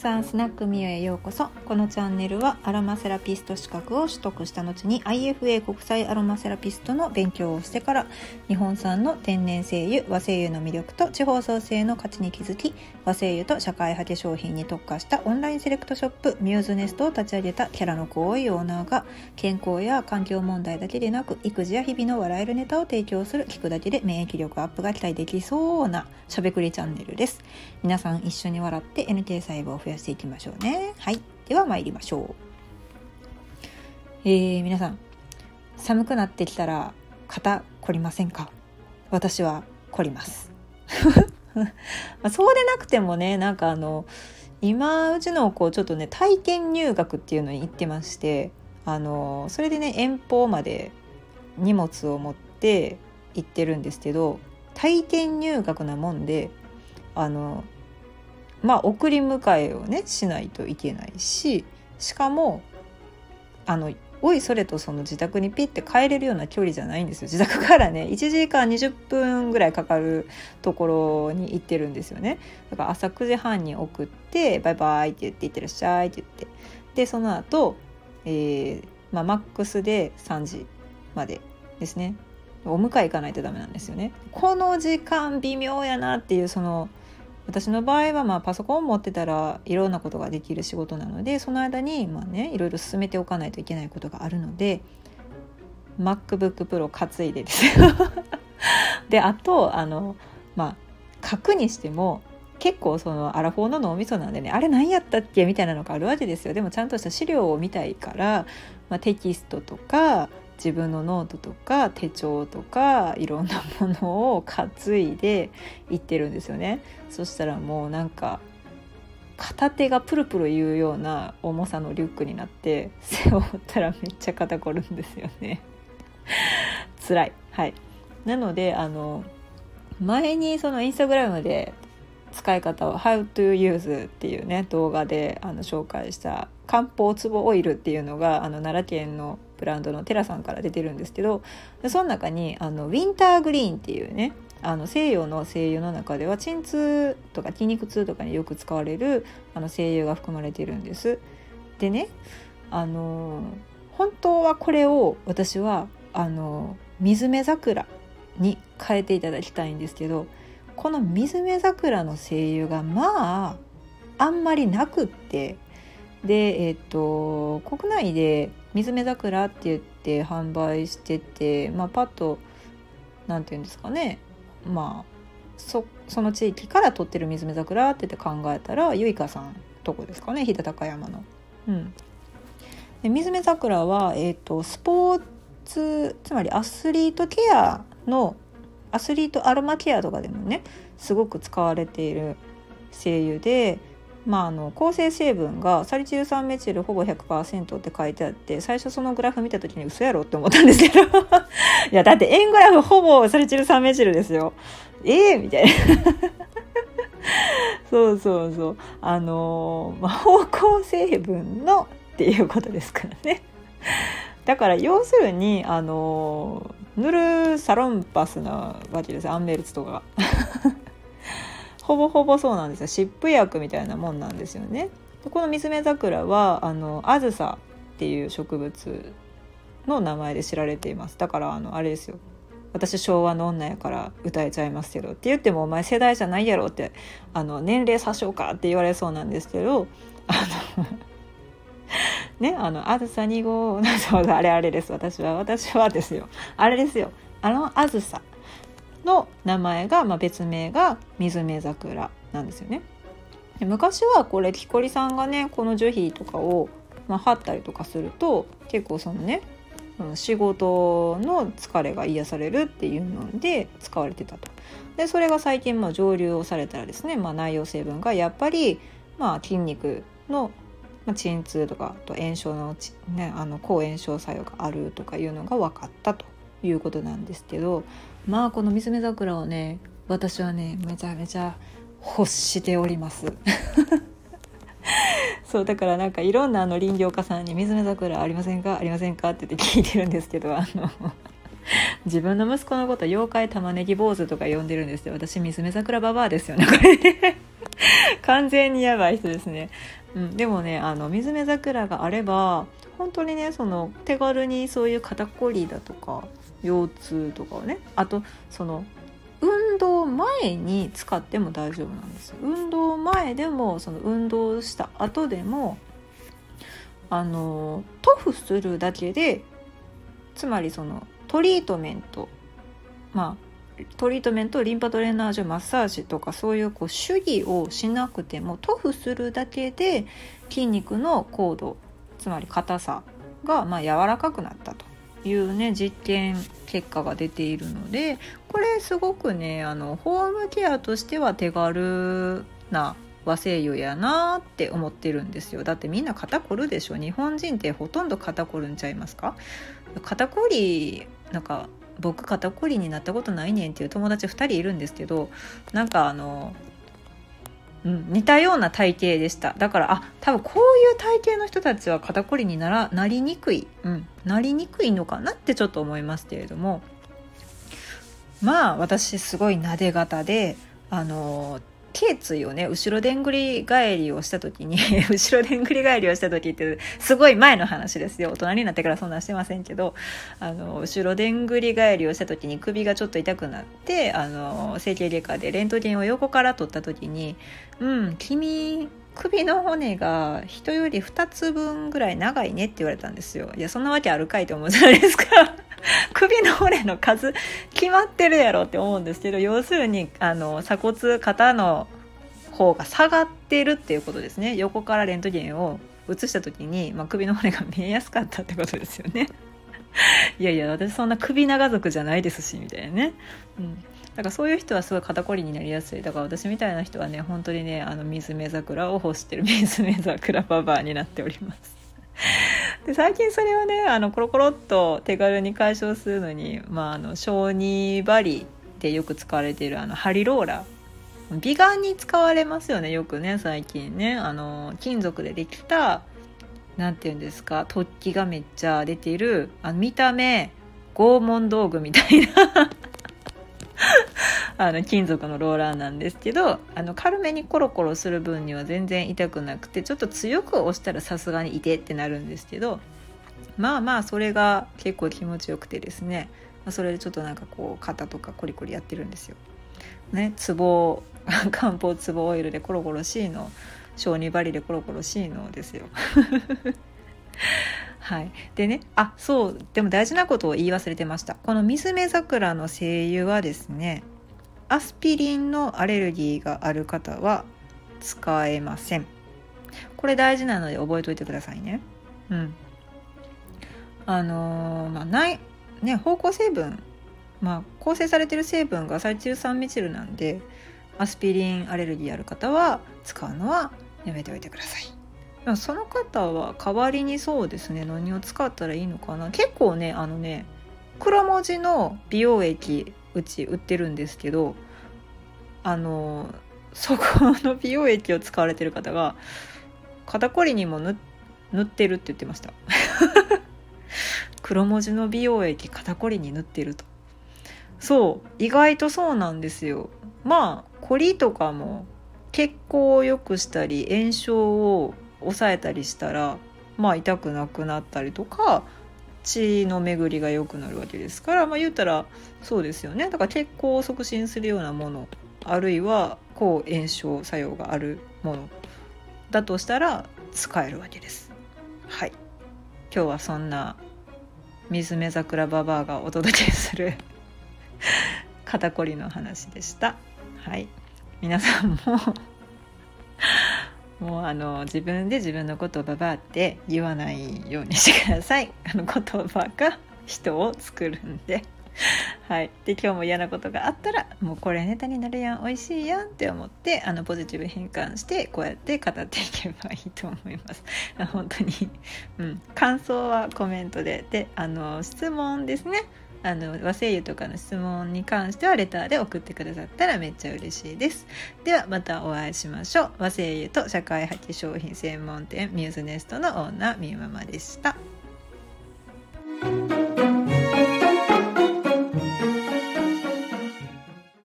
さんスナックミュへようこそこのチャンネルはアロマセラピスト資格を取得した後に IFA 国際アロマセラピストの勉強をしてから日本産の天然精油和精油の魅力と地方創生の価値に気づき和精油と社会派化粧品に特化したオンラインセレクトショップミューズネストを立ち上げたキャラの濃いオーナーが健康や環境問題だけでなく育児や日々の笑えるネタを提供する聞くだけで免疫力アップが期待できそうなしゃべくりチャンネルです皆さん一緒に笑って NK 細胞増やしていきましょうね。はい。では参りましょう。えー、皆さん寒くなってきたら肩凝りませんか？私は凝ります。そうでなくてもねなんかあの今うちの子ちょっとね体験入学っていうのに行ってましてあのそれでね遠方まで荷物を持って行ってるんですけど体験入学なもんであのまあ送り迎えをねしないといけないししかもあのおいそれとその自宅にピッて帰れるような距離じゃないんですよ。自宅からね1時間20分ぐらいかかるところに行ってるんですよね。だから朝9時半に送って「バイバイ」って言って「いってらっしゃい」って言って。でその後、えーまあマックスで3時までですね。お迎え行かないとダメなんですよね。この時間微妙やなっていうその私の場合はまあパソコン持ってたらいろんなことができる仕事なのでその間にまあねいろいろ進めておかないといけないことがあるので MacBookPro 担いでですよ であとあのまあ書くにしても結構そのアラフォーの脳みそなんでねあれ何やったっけみたいなのがあるわけですよ。でもちゃんとした資料を見たいから、まあ、テキストとか自分のノートとか手帳とかいろんなものを担いでいってるんですよね。そしたらもうなんか片手がプルプル言うような重さのリュックになって背負ったらめっちゃ肩こるんですよね。辛い。はい。なのであの前にそのインスタグラムで使い方を「How to use」っていうね動画であの紹介した漢方壺オイルっていうのがあの奈良県のブランドのテラさんから出てるんですけどその中にあのウィンターグリーンっていうねあの西洋の精油の中では鎮痛とか筋肉痛とかによく使われるあの精油が含まれてるんです。でねあの本当はこれを私はあの水目桜に変えていただきたいんですけどこの水目桜の精油がまああんまりなくってでえっ、と国内で水目桜って言って販売しててまあパッと何て言うんですかね。まあそその地域から取ってる水目桜って言って考えたらゆいかさんとこですかね。飛騨高山の。うん、で水目桜は、えーと、スポーツつまりアスリートケアのアスリートアロマケアとかでもねすごく使われている精油でまあ、あの構成成分がサリチル酸メチルほぼ100%って書いてあって最初そのグラフ見た時に嘘やろって思ったんですけど。いやだって円グラフほぼサリチル酸メチルですよ。ええー、みたいな。そうそうそう。あのー、まあ、方向成分のっていうことですからね。だから要するにあのー、塗るサロンパスなわけです。アンメルツとかほぼほぼそうなんですよ。湿布薬みたいなもんなんですよね。でこの水目桜はあのあずさっていう植物の名前で知られています。だからあのあれですよ。私昭和の女やから歌えちゃいますけどって言ってもお前世代じゃないやろってあの年齢詐称かって言われそうなんですけどあの ねあの「あずさ2号 」あれあれです。私は私はですよ。あれですよ。あのあずさ。の名前が、まあ、別名が水目桜なんですよね。で昔はこれ木こりさんがねこの樹皮とかを、まあ、貼ったりとかすると結構そのね仕事の疲れが癒されるっていうので使われてたと。でそれが最近も蒸留をされたらですね、まあ、内容成分がやっぱり、まあ、筋肉の鎮痛とかと炎症の,、ね、あの抗炎症作用があるとかいうのが分かったということなんですけどまあこの水目桜をね私はねめちゃめちゃ欲しております。そうだからなんかいろんなあの林業家さんに「水目桜ありませんか？ありませんか?」って言って聞いてるんですけどあの 自分の息子のこと妖怪玉ねぎ坊主とか呼んでるんですよ。私水目桜ババアですよねこれ。ね 完全にやばい人ですね、うん、でもねあの水目桜があれば本当にねその手軽にそういう肩こりだとか腰痛とかをね。あとその運動前に使っても大丈夫なんです運動前でもその運動した後でもあの塗布するだけでつまりそのトリートメントまあトリートメントリンパドレーナージュマッサージとかそういうこう手技をしなくても塗布するだけで筋肉の高度つまり硬さがまあ柔らかくなったと。いうね実験結果が出ているのでこれすごくねあのホームケアとしては手軽な和製油やなって思ってるんですよ。だってみんな肩こるでしょ？日本人ってほとんど肩こるんちゃいますか？肩こりなんか僕肩こりになったことないねんっていう友達2人いるんですけどなんかあの、うん、似たような体型でした。だからあ多分こういう体型の人たちは肩こりにならなりにくい、うん、なりにくいのかなってちょっと思いますけれども。まあ私すごいなで型であの頸椎をね後ろでんぐり返りをした時に 後ろでんぐり返りをした時ってすごい前の話ですよ大人になってからそんなんしてませんけどあの後ろでんぐり返りをした時に首がちょっと痛くなってあの整形外科でレントゲンを横から取った時に「うん君首の骨が人より2つ分ぐらい長いね」って言われたんですよ。いやそんなわけあるかいと思うじゃないですか。首の骨の数決まってるやろって思うんですけど要するにあの鎖骨肩の方が下がってるっていうことですね横からレントゲンを映した時に、まあ、首の骨が見えやすかったってことですよね。いやいや私そんな首長族じゃないですしみたいなね。うんだからそういう人はすごい肩こりになりやすいだから私みたいな人はね本当にねあの水目桜を欲してる水目桜ババアになっております で最近それをねあのコロコロっと手軽に解消するのに、まあ、あの小児針でよく使われているあのハリローラ美顔に使われますよねよくね最近ね。あの金属でできた何て言うんですか突起がめっちゃ出ているあ見た目拷問道具みたいな。あの金属のローラーなんですけどあの軽めにコロコロする分には全然痛くなくてちょっと強く押したらさすがに痛ってなるんですけどまあまあそれが結構気持ちよくてですねそれでちょっとなんかこう肩とかコリコリやってるんですよ。ね、ツボ 漢方ツボオイルでコロコロしいの小児針でコロコロしいのですよ。はい、でねあそうでも大事なことを言い忘れてましたこの水目桜の精油はですねアスピリンのアレルギーがある方は使えません。これ大事なので覚えておいてくださいね。うん。あのー、まあないね芳香成分まあ構成されてる成分がサイチル酸メチルなんでアスピリンアレルギーある方は使うのはやめておいてください。その方は代わりにそうですね何を使ったらいいのかな。結構ねあのね黒文字の美容液うち売ってるんですけどあのそこの美容液を使われてる方が肩こりにも塗ってるって言ってました。黒文字の美容液肩こりに塗ってると。そう意外とそうなんですよ。まあコリとかも血行を良くしたり炎症を抑えたりしたらまあ痛くなくなったりとか血の巡りが良くなるわけですからまあ言ったらそうですよねだから血行を促進するようなものあるいは抗炎症作用があるものだとしたら使えるわけです。はい今日はそんな水目桜ババアがお届けする 肩こりの話でした。はい皆さんももうあの自分で自分のことをババって言わないようにしてください。あの言葉が人を作るんで。はい、で今日も嫌なことがあったらもうこれネタになるやん美味しいやんって思ってあのポジティブ変換してこうやって語っていけばいいと思います。本当に、うん、感想はコメントで。であの質問ですね。あの和製油とかの質問に関してはレターで送ってくださったらめっちゃ嬉しいです。ではまたお会いしましょう。和製油と社会派遣商品専門店ミューズネストのオーナーみゆママでした。